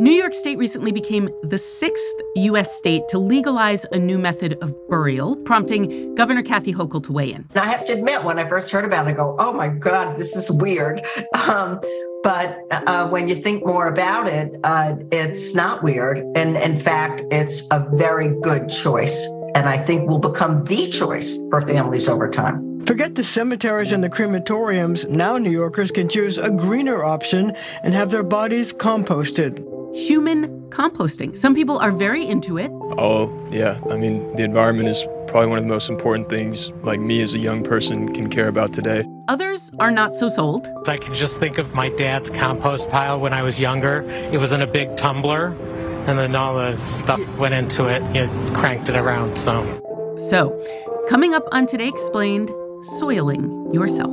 New York State recently became the sixth U.S. state to legalize a new method of burial, prompting Governor Kathy Hochul to weigh in. And I have to admit, when I first heard about it, I go, oh my God, this is weird. Um, but uh, when you think more about it, uh, it's not weird. And in fact, it's a very good choice. And I think will become the choice for families over time. Forget the cemeteries and the crematoriums. Now New Yorkers can choose a greener option and have their bodies composted human composting. Some people are very into it. Oh, yeah. I mean, the environment is probably one of the most important things like me as a young person can care about today. Others are not so sold. I can just think of my dad's compost pile when I was younger. It was in a big tumbler, and then all the stuff went into it. You cranked it around, so. So, coming up on Today Explained, soiling yourself.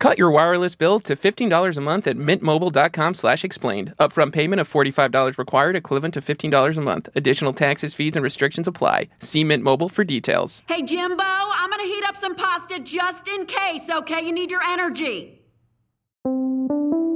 Cut your wireless bill to $15 a month at mintmobile.com slash explained. Upfront payment of $45 required, equivalent to $15 a month. Additional taxes, fees, and restrictions apply. See Mint Mobile for details. Hey, Jimbo, I'm going to heat up some pasta just in case, okay? You need your energy.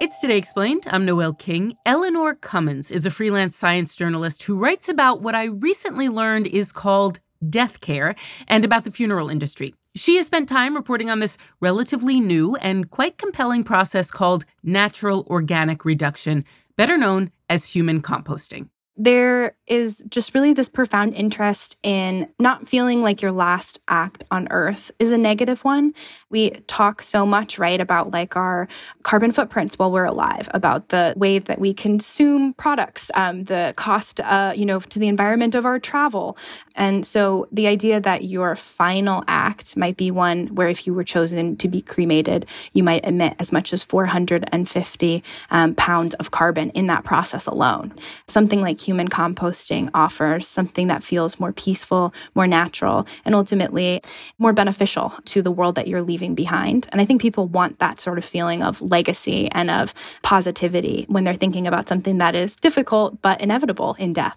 It's Today Explained. I'm Noel King. Eleanor Cummins is a freelance science journalist who writes about what I recently learned is called death care and about the funeral industry. She has spent time reporting on this relatively new and quite compelling process called natural organic reduction, better known as human composting there is just really this profound interest in not feeling like your last act on earth is a negative one. We talk so much, right, about like our carbon footprints while we're alive, about the way that we consume products, um, the cost, uh, you know, to the environment of our travel. And so the idea that your final act might be one where if you were chosen to be cremated, you might emit as much as 450 um, pounds of carbon in that process alone. Something like human composting offers something that feels more peaceful, more natural, and ultimately more beneficial to the world that you're leaving behind. And I think people want that sort of feeling of legacy and of positivity when they're thinking about something that is difficult but inevitable in death.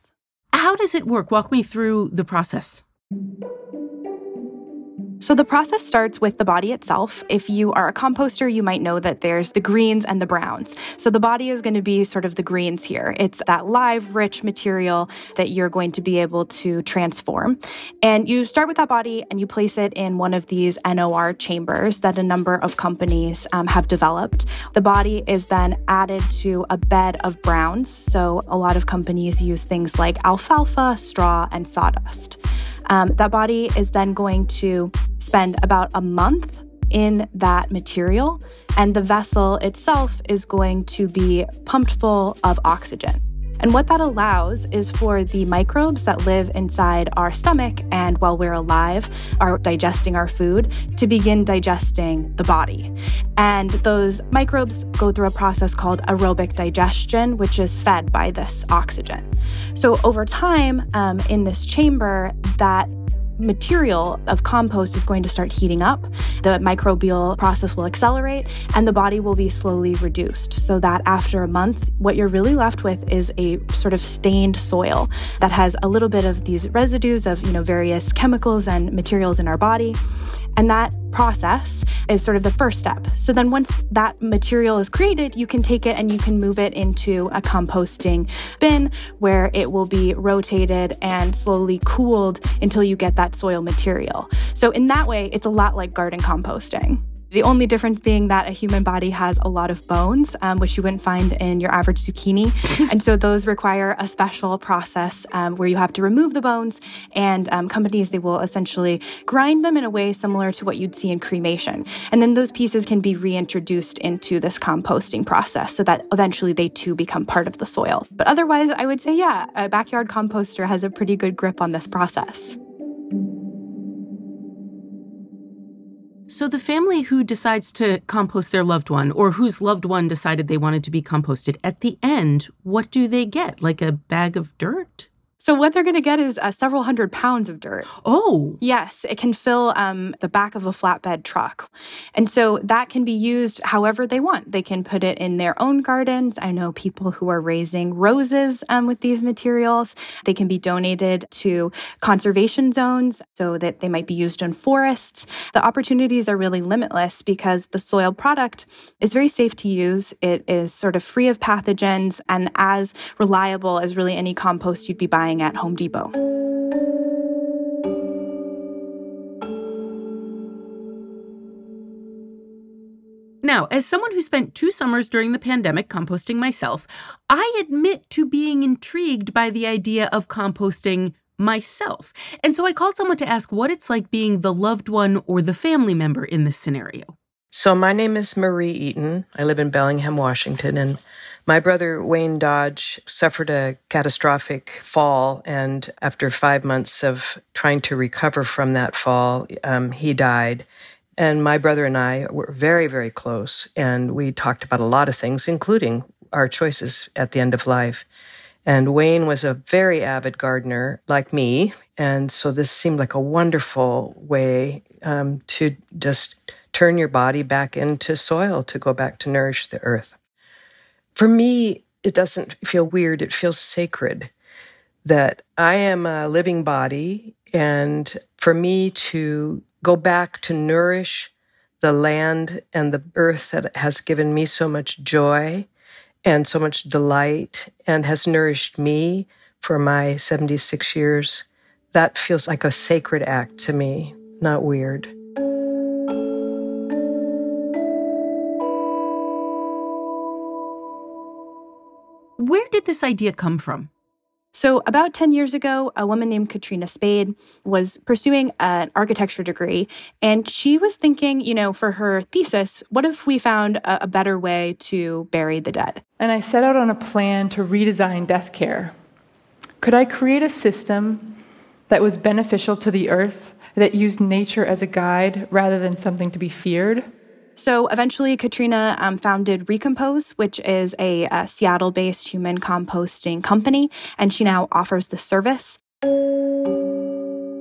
How does it work? Walk me through the process. So the process starts with the body itself. If you are a composter, you might know that there's the greens and the browns. So the body is going to be sort of the greens here. It's that live, rich material that you're going to be able to transform. And you start with that body and you place it in one of these NOR chambers that a number of companies um, have developed. The body is then added to a bed of browns. So a lot of companies use things like alfalfa, straw, and sawdust. Um, that body is then going to spend about a month in that material, and the vessel itself is going to be pumped full of oxygen. And what that allows is for the microbes that live inside our stomach and while we're alive are digesting our food to begin digesting the body. And those microbes go through a process called aerobic digestion, which is fed by this oxygen. So over time um, in this chamber, that material of compost is going to start heating up. The microbial process will accelerate and the body will be slowly reduced. So that after a month, what you're really left with is a sort of stained soil that has a little bit of these residues of, you know, various chemicals and materials in our body. And that process is sort of the first step. So then once that material is created, you can take it and you can move it into a composting bin where it will be rotated and slowly cooled until you get that soil material. So in that way, it's a lot like garden composting. The only difference being that a human body has a lot of bones, um, which you wouldn't find in your average zucchini. and so those require a special process um, where you have to remove the bones. And um, companies, they will essentially grind them in a way similar to what you'd see in cremation. And then those pieces can be reintroduced into this composting process so that eventually they too become part of the soil. But otherwise, I would say, yeah, a backyard composter has a pretty good grip on this process. So, the family who decides to compost their loved one or whose loved one decided they wanted to be composted, at the end, what do they get? Like a bag of dirt? So what they're going to get is uh, several hundred pounds of dirt. Oh, yes, it can fill um, the back of a flatbed truck, and so that can be used however they want. They can put it in their own gardens. I know people who are raising roses um, with these materials. They can be donated to conservation zones so that they might be used in forests. The opportunities are really limitless because the soil product is very safe to use. It is sort of free of pathogens and as reliable as really any compost you'd be buying buying at Home Depot. Now, as someone who spent two summers during the pandemic composting myself, I admit to being intrigued by the idea of composting myself. And so I called someone to ask what it's like being the loved one or the family member in this scenario. So, my name is Marie Eaton. I live in Bellingham, Washington, and my brother Wayne Dodge suffered a catastrophic fall, and after five months of trying to recover from that fall, um, he died. And my brother and I were very, very close, and we talked about a lot of things, including our choices at the end of life. And Wayne was a very avid gardener, like me, and so this seemed like a wonderful way um, to just turn your body back into soil to go back to nourish the earth for me, it doesn't feel weird. It feels sacred that I am a living body. And for me to go back to nourish the land and the earth that has given me so much joy and so much delight and has nourished me for my 76 years, that feels like a sacred act to me, not weird. This idea come from? So, about 10 years ago, a woman named Katrina Spade was pursuing an architecture degree. And she was thinking, you know, for her thesis, what if we found a, a better way to bury the dead? And I set out on a plan to redesign death care. Could I create a system that was beneficial to the earth, that used nature as a guide rather than something to be feared? So eventually, Katrina um, founded Recompose, which is a, a Seattle based human composting company, and she now offers the service.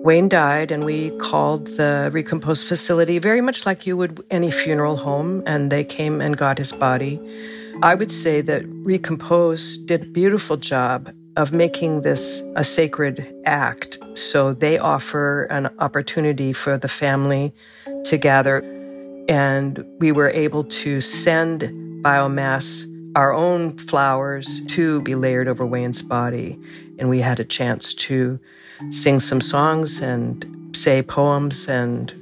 Wayne died, and we called the Recompose facility very much like you would any funeral home, and they came and got his body. I would say that Recompose did a beautiful job of making this a sacred act. So they offer an opportunity for the family to gather and we were able to send biomass, our own flowers, to be layered over Wayne's body. And we had a chance to sing some songs and say poems and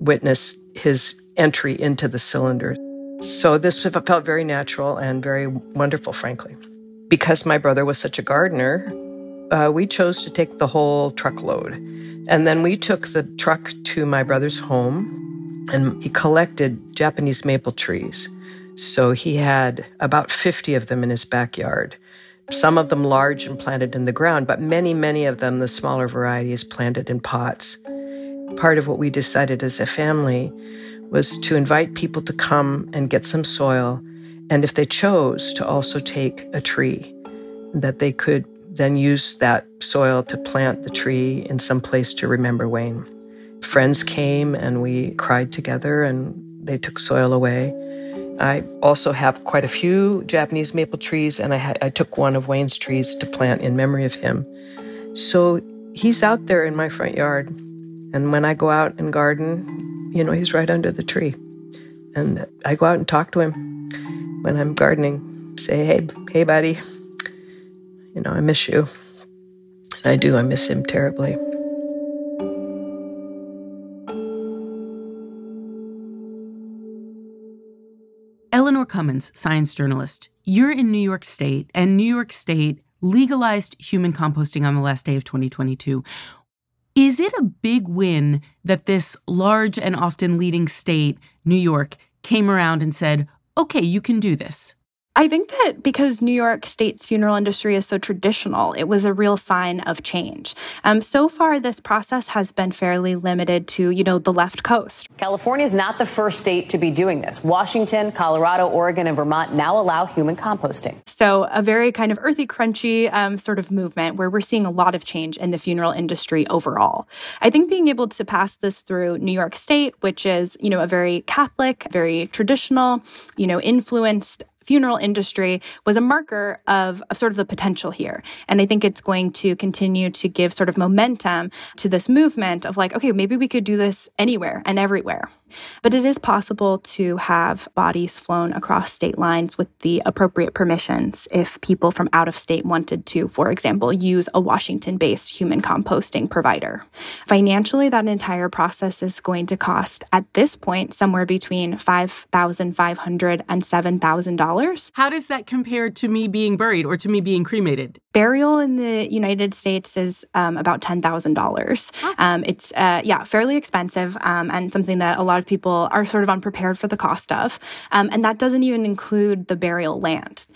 witness his entry into the cylinder. So this felt very natural and very wonderful, frankly. Because my brother was such a gardener, uh, we chose to take the whole truckload. And then we took the truck to my brother's home and he collected Japanese maple trees. So he had about 50 of them in his backyard. Some of them large and planted in the ground, but many, many of them, the smaller varieties, planted in pots. Part of what we decided as a family was to invite people to come and get some soil, and if they chose, to also take a tree, that they could then use that soil to plant the tree in some place to remember Wayne. Friends came and we cried together and they took soil away. I also have quite a few Japanese maple trees, and I, had, I took one of Wayne's trees to plant in memory of him. So he's out there in my front yard. And when I go out and garden, you know, he's right under the tree. And I go out and talk to him when I'm gardening. Say, hey, hey, buddy, you know, I miss you. And I do, I miss him terribly. Eleanor Cummins, science journalist. You're in New York State, and New York State legalized human composting on the last day of 2022. Is it a big win that this large and often leading state, New York, came around and said, okay, you can do this? I think that because New York State's funeral industry is so traditional, it was a real sign of change. Um, so far, this process has been fairly limited to, you know, the left coast. California is not the first state to be doing this. Washington, Colorado, Oregon, and Vermont now allow human composting. So, a very kind of earthy, crunchy um, sort of movement where we're seeing a lot of change in the funeral industry overall. I think being able to pass this through New York State, which is, you know, a very Catholic, very traditional, you know, influenced funeral industry was a marker of, of, sort of the potential here. And I think it's going to continue to give sort of momentum to this movement of like, okay, maybe we could do this anywhere and everywhere. But it is possible to have bodies flown across state lines with the appropriate permissions if people from out of state wanted to, for example, use a Washington based human composting provider. Financially, that entire process is going to cost at this point somewhere between $5,500 and $7,000. How does that compare to me being buried or to me being cremated? Burial in the United States is um, about $10,000. Huh. Um, it's, uh, yeah, fairly expensive um, and something that a lot of people are sort of unprepared for the cost of. Um, and that doesn't even include the burial land.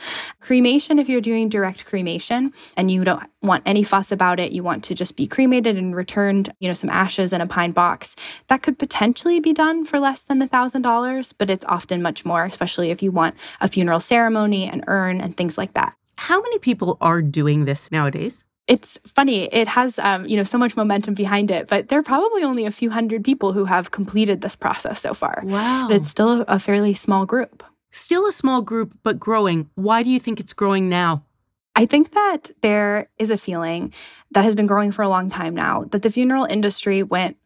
Cremation, if you're doing direct cremation and you don't want any fuss about it, you want to just be cremated and returned, you know, some ashes in a pine box, that could potentially be done for less than a $1,000, but it's often much more, especially if you want a funeral ceremony, an urn, and things like that. How many people are doing this nowadays? It's funny. It has, um, you know, so much momentum behind it, but there are probably only a few hundred people who have completed this process so far. Wow! But it's still a fairly small group. Still a small group, but growing. Why do you think it's growing now? I think that there is a feeling that has been growing for a long time now that the funeral industry went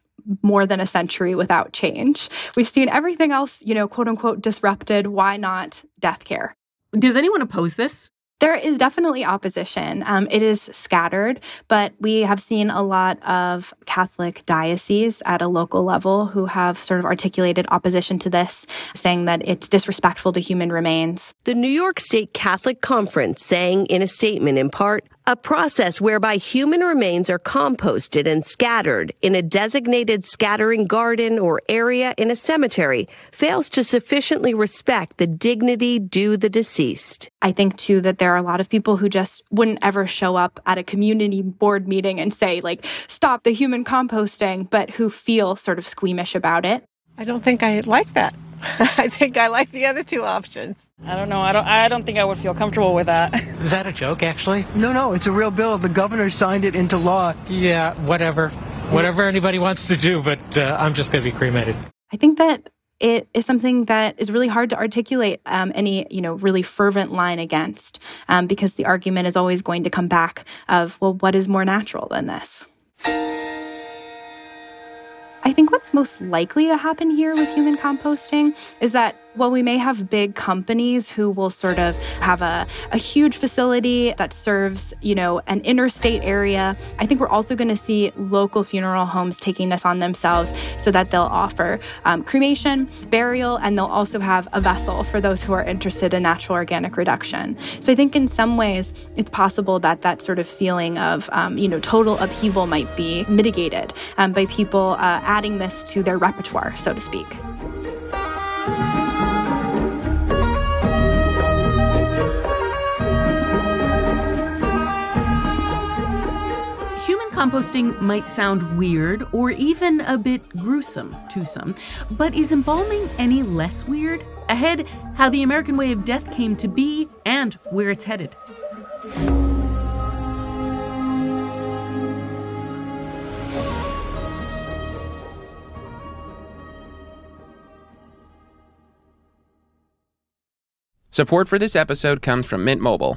more than a century without change. We've seen everything else, you know, quote unquote, disrupted. Why not death care? Does anyone oppose this? There is definitely opposition. Um, it is scattered, but we have seen a lot of Catholic dioceses at a local level who have sort of articulated opposition to this, saying that it's disrespectful to human remains. The New York State Catholic Conference saying in a statement, in part, a process whereby human remains are composted and scattered in a designated scattering garden or area in a cemetery fails to sufficiently respect the dignity due the deceased. I think too that there are a lot of people who just wouldn't ever show up at a community board meeting and say like stop the human composting but who feel sort of squeamish about it. I don't think I like that. I think I like the other two options. I don't know. I don't. I don't think I would feel comfortable with that. Is that a joke, actually? No, no. It's a real bill. The governor signed it into law. Yeah, whatever. Whatever anybody wants to do, but uh, I'm just going to be cremated. I think that it is something that is really hard to articulate um, any you know really fervent line against um, because the argument is always going to come back of well what is more natural than this? I think what's most likely to happen here with human composting is that while we may have big companies who will sort of have a, a huge facility that serves, you know, an interstate area, I think we're also going to see local funeral homes taking this on themselves so that they'll offer um, cremation, burial, and they'll also have a vessel for those who are interested in natural organic reduction. So I think in some ways it's possible that that sort of feeling of, um, you know, total upheaval might be mitigated um, by people uh, adding this to their repertoire, so to speak. Composting might sound weird or even a bit gruesome to some, but is embalming any less weird? Ahead, how the American way of death came to be and where it's headed. Support for this episode comes from Mint Mobile.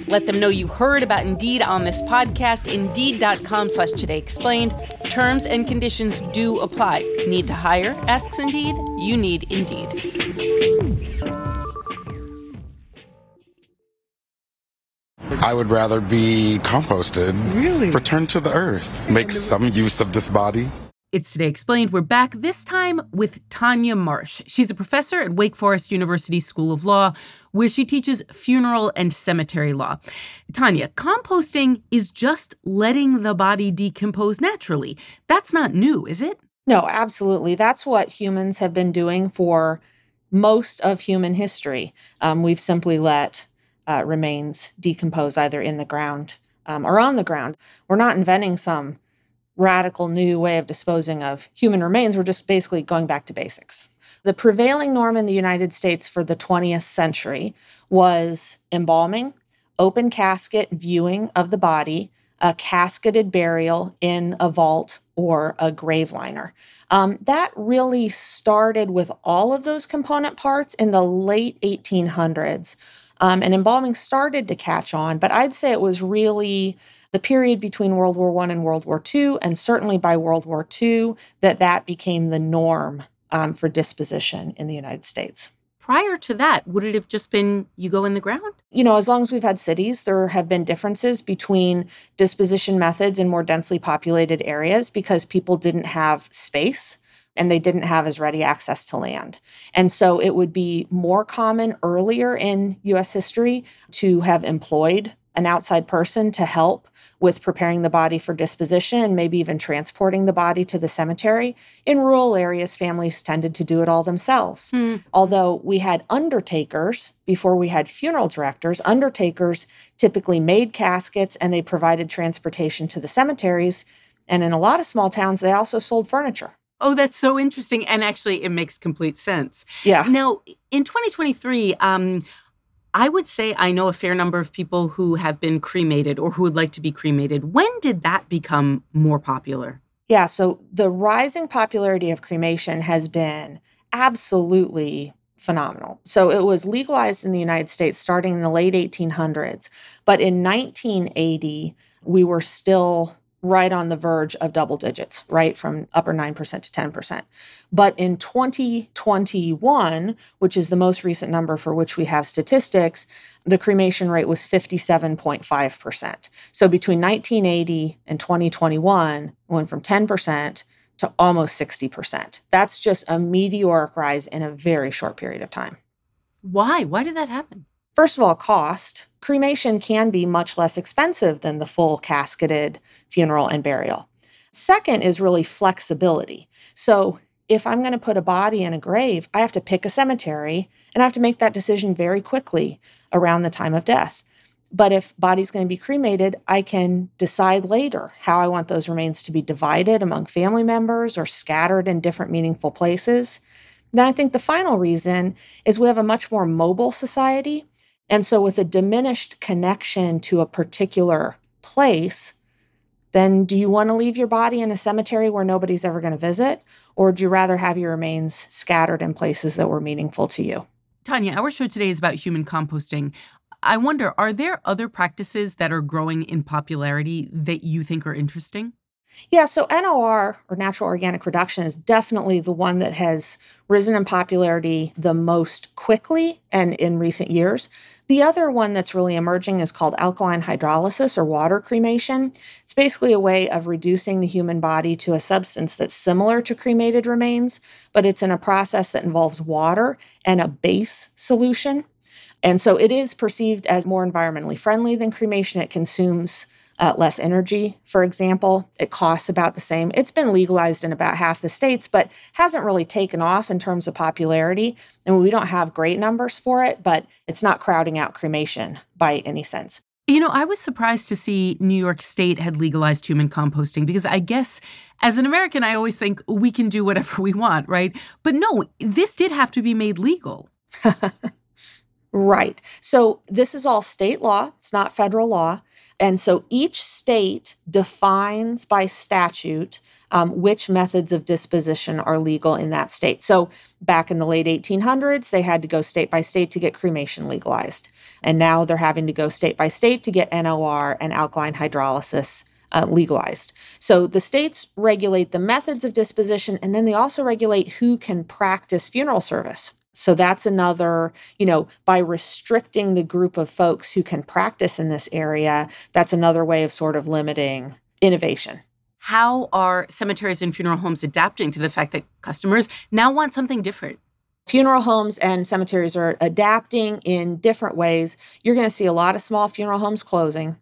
Let them know you heard about Indeed on this podcast. Indeed.com slash Today Explained. Terms and conditions do apply. Need to hire? Asks Indeed. You need Indeed. I would rather be composted. Really? Return to the earth. Make some use of this body. It's Today Explained. We're back this time with Tanya Marsh. She's a professor at Wake Forest University School of Law, where she teaches funeral and cemetery law. Tanya, composting is just letting the body decompose naturally. That's not new, is it? No, absolutely. That's what humans have been doing for most of human history. Um, we've simply let uh, remains decompose either in the ground um, or on the ground. We're not inventing some radical new way of disposing of human remains. We're just basically going back to basics. The prevailing norm in the United States for the 20th century was embalming, open casket viewing of the body, a casketed burial in a vault or a grave liner. Um, that really started with all of those component parts in the late 1800s. Um, and embalming started to catch on, but I'd say it was really the period between World War One and World War II, and certainly by World War II, that that became the norm um, for disposition in the United States. Prior to that, would it have just been you go in the ground? You know, as long as we've had cities, there have been differences between disposition methods in more densely populated areas because people didn't have space and they didn't have as ready access to land. And so it would be more common earlier in US history to have employed an outside person to help with preparing the body for disposition, maybe even transporting the body to the cemetery. In rural areas, families tended to do it all themselves. Hmm. Although we had undertakers before we had funeral directors, undertakers typically made caskets and they provided transportation to the cemeteries. And in a lot of small towns, they also sold furniture. Oh, that's so interesting. And actually, it makes complete sense. Yeah. Now, in 2023, um, I would say I know a fair number of people who have been cremated or who would like to be cremated. When did that become more popular? Yeah, so the rising popularity of cremation has been absolutely phenomenal. So it was legalized in the United States starting in the late 1800s, but in 1980, we were still right on the verge of double digits, right from upper 9% to 10%. But in 2021, which is the most recent number for which we have statistics, the cremation rate was 57.5%. So between 1980 and 2021, it went from 10% to almost 60%. That's just a meteoric rise in a very short period of time. Why? Why did that happen? First of all, cost. Cremation can be much less expensive than the full casketed funeral and burial. Second is really flexibility. So, if I'm going to put a body in a grave, I have to pick a cemetery and I have to make that decision very quickly around the time of death. But if body's going to be cremated, I can decide later how I want those remains to be divided among family members or scattered in different meaningful places. Then I think the final reason is we have a much more mobile society and so, with a diminished connection to a particular place, then do you want to leave your body in a cemetery where nobody's ever going to visit? Or do you rather have your remains scattered in places that were meaningful to you? Tanya, our show today is about human composting. I wonder, are there other practices that are growing in popularity that you think are interesting? Yeah, so NOR or natural organic reduction is definitely the one that has risen in popularity the most quickly and in recent years. The other one that's really emerging is called alkaline hydrolysis or water cremation. It's basically a way of reducing the human body to a substance that's similar to cremated remains, but it's in a process that involves water and a base solution. And so it is perceived as more environmentally friendly than cremation. It consumes uh, less energy, for example. It costs about the same. It's been legalized in about half the states, but hasn't really taken off in terms of popularity. And we don't have great numbers for it, but it's not crowding out cremation by any sense. You know, I was surprised to see New York State had legalized human composting because I guess as an American, I always think we can do whatever we want, right? But no, this did have to be made legal. Right. So this is all state law, it's not federal law. And so each state defines by statute um, which methods of disposition are legal in that state. So back in the late 1800s, they had to go state by state to get cremation legalized. And now they're having to go state by state to get NOR and alkaline hydrolysis uh, legalized. So the states regulate the methods of disposition, and then they also regulate who can practice funeral service. So that's another, you know, by restricting the group of folks who can practice in this area, that's another way of sort of limiting innovation. How are cemeteries and funeral homes adapting to the fact that customers now want something different? Funeral homes and cemeteries are adapting in different ways. You're going to see a lot of small funeral homes closing,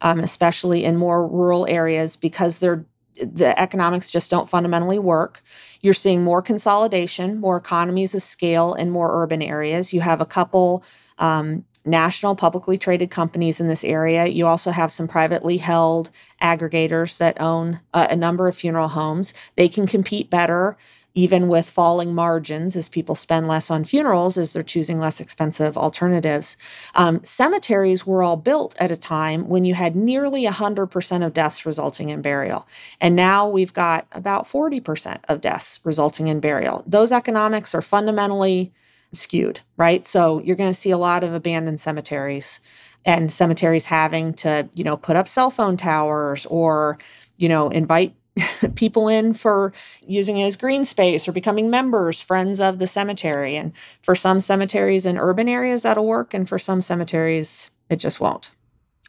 um, especially in more rural areas, because they're the economics just don't fundamentally work. You're seeing more consolidation, more economies of scale in more urban areas. You have a couple um, national publicly traded companies in this area. You also have some privately held aggregators that own uh, a number of funeral homes. They can compete better even with falling margins as people spend less on funerals as they're choosing less expensive alternatives. Um, cemeteries were all built at a time when you had nearly 100% of deaths resulting in burial. And now we've got about 40% of deaths resulting in burial. Those economics are fundamentally skewed, right? So you're going to see a lot of abandoned cemeteries and cemeteries having to, you know, put up cell phone towers or, you know, invite people in for using it as green space or becoming members, friends of the cemetery. And for some cemeteries in urban areas, that'll work. And for some cemeteries, it just won't.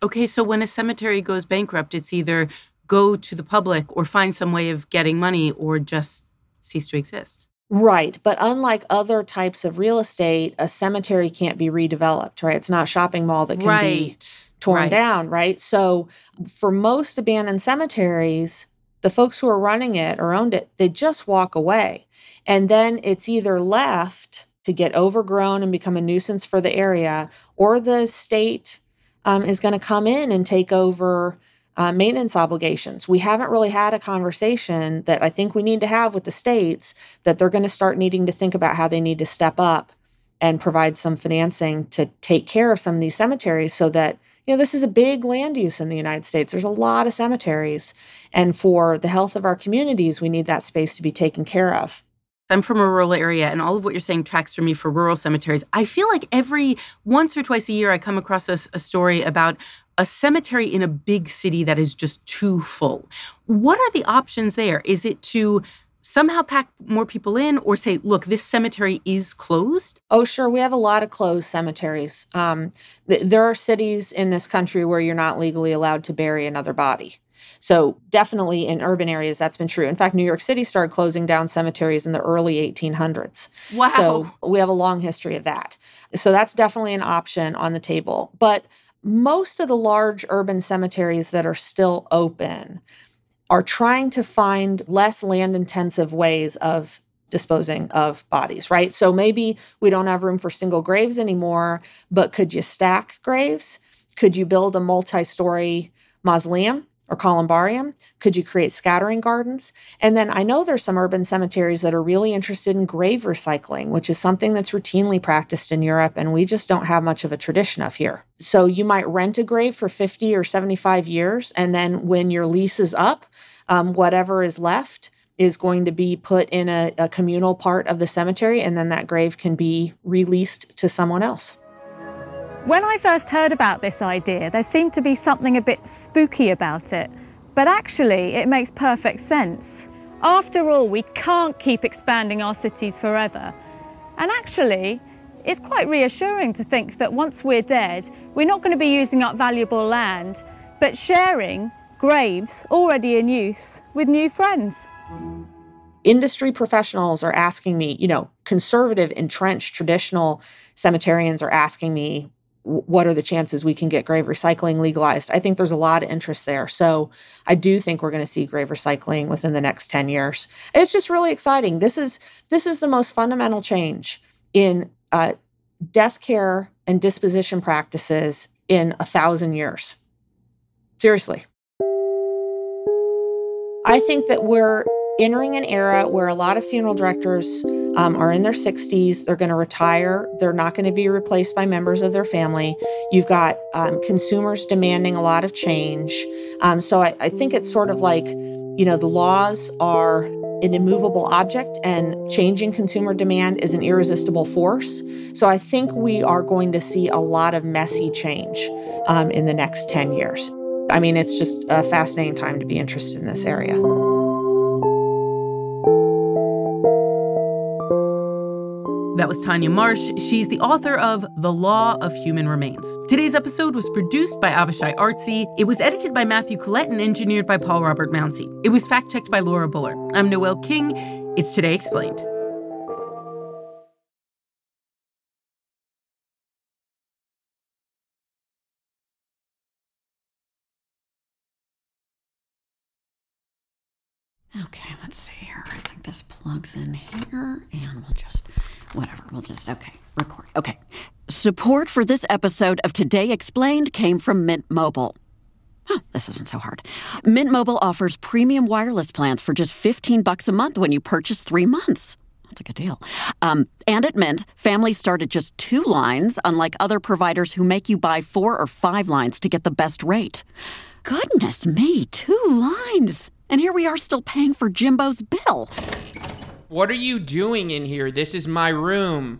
Okay, so when a cemetery goes bankrupt, it's either go to the public or find some way of getting money or just cease to exist. Right. But unlike other types of real estate, a cemetery can't be redeveloped, right? It's not a shopping mall that can right. be torn right. down, right? So for most abandoned cemeteries, the folks who are running it or owned it, they just walk away. And then it's either left to get overgrown and become a nuisance for the area, or the state um, is going to come in and take over uh, maintenance obligations. We haven't really had a conversation that I think we need to have with the states that they're going to start needing to think about how they need to step up and provide some financing to take care of some of these cemeteries so that you know, this is a big land use in the United States. There's a lot of cemeteries. And for the health of our communities, we need that space to be taken care of. I'm from a rural area, and all of what you're saying tracks for me for rural cemeteries. I feel like every once or twice a year, I come across a, a story about a cemetery in a big city that is just too full. What are the options there? Is it to somehow pack more people in or say, look, this cemetery is closed? Oh, sure. We have a lot of closed cemeteries. Um, th- there are cities in this country where you're not legally allowed to bury another body. So, definitely in urban areas, that's been true. In fact, New York City started closing down cemeteries in the early 1800s. Wow. So, we have a long history of that. So, that's definitely an option on the table. But most of the large urban cemeteries that are still open are trying to find less land intensive ways of disposing of bodies, right? So maybe we don't have room for single graves anymore, but could you stack graves? Could you build a multi story mausoleum? Or columbarium? Could you create scattering gardens? And then I know there's some urban cemeteries that are really interested in grave recycling, which is something that's routinely practiced in Europe and we just don't have much of a tradition of here. So you might rent a grave for 50 or 75 years and then when your lease is up, um, whatever is left is going to be put in a, a communal part of the cemetery and then that grave can be released to someone else. When I first heard about this idea, there seemed to be something a bit spooky about it. But actually, it makes perfect sense. After all, we can't keep expanding our cities forever. And actually, it's quite reassuring to think that once we're dead, we're not going to be using up valuable land, but sharing graves already in use with new friends. Industry professionals are asking me, you know, conservative, entrenched, traditional cemeterians are asking me, what are the chances we can get grave recycling legalized? I think there's a lot of interest there. So I do think we're going to see grave recycling within the next 10 years. It's just really exciting. This is this is the most fundamental change in uh, death care and disposition practices in a thousand years. Seriously. I think that we're entering an era where a lot of funeral directors um, are in their 60s. They're going to retire. They're not going to be replaced by members of their family. You've got um, consumers demanding a lot of change. Um, so I, I think it's sort of like, you know, the laws are an immovable object and changing consumer demand is an irresistible force. So I think we are going to see a lot of messy change um, in the next 10 years. I mean, it's just a fascinating time to be interested in this area. That was Tanya Marsh. She's the author of The Law of Human Remains. Today's episode was produced by Avishay Artsy. It was edited by Matthew Collette and engineered by Paul Robert Mounsey. It was fact checked by Laura Bullard. I'm Noel King. It's Today Explained. Okay, let's see here. I think this plugs in here, and we'll just, whatever, we'll just, okay, record. Okay. Support for this episode of Today Explained came from Mint Mobile. Oh, this isn't so hard. Mint Mobile offers premium wireless plans for just 15 bucks a month when you purchase three months. That's a good deal. Um, and at Mint, families start at just two lines, unlike other providers who make you buy four or five lines to get the best rate. Goodness me, two lines! And here we are still paying for Jimbo's bill. What are you doing in here? This is my room.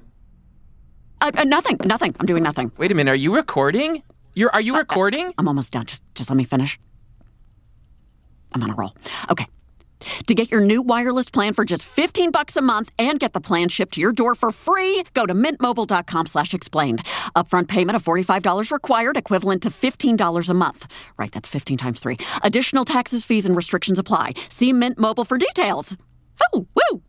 Uh, uh, nothing, nothing. I'm doing nothing. Wait a minute. Are you recording? You're are you Uh, recording? I'm almost done. Just just let me finish. I'm on a roll. Okay. To get your new wireless plan for just 15 bucks a month and get the plan shipped to your door for free, go to mintmobile.com slash explained. Upfront payment of $45 required, equivalent to $15 a month. Right, that's 15 times 3. Additional taxes, fees, and restrictions apply. See Mint Mobile for details. Oh, woo!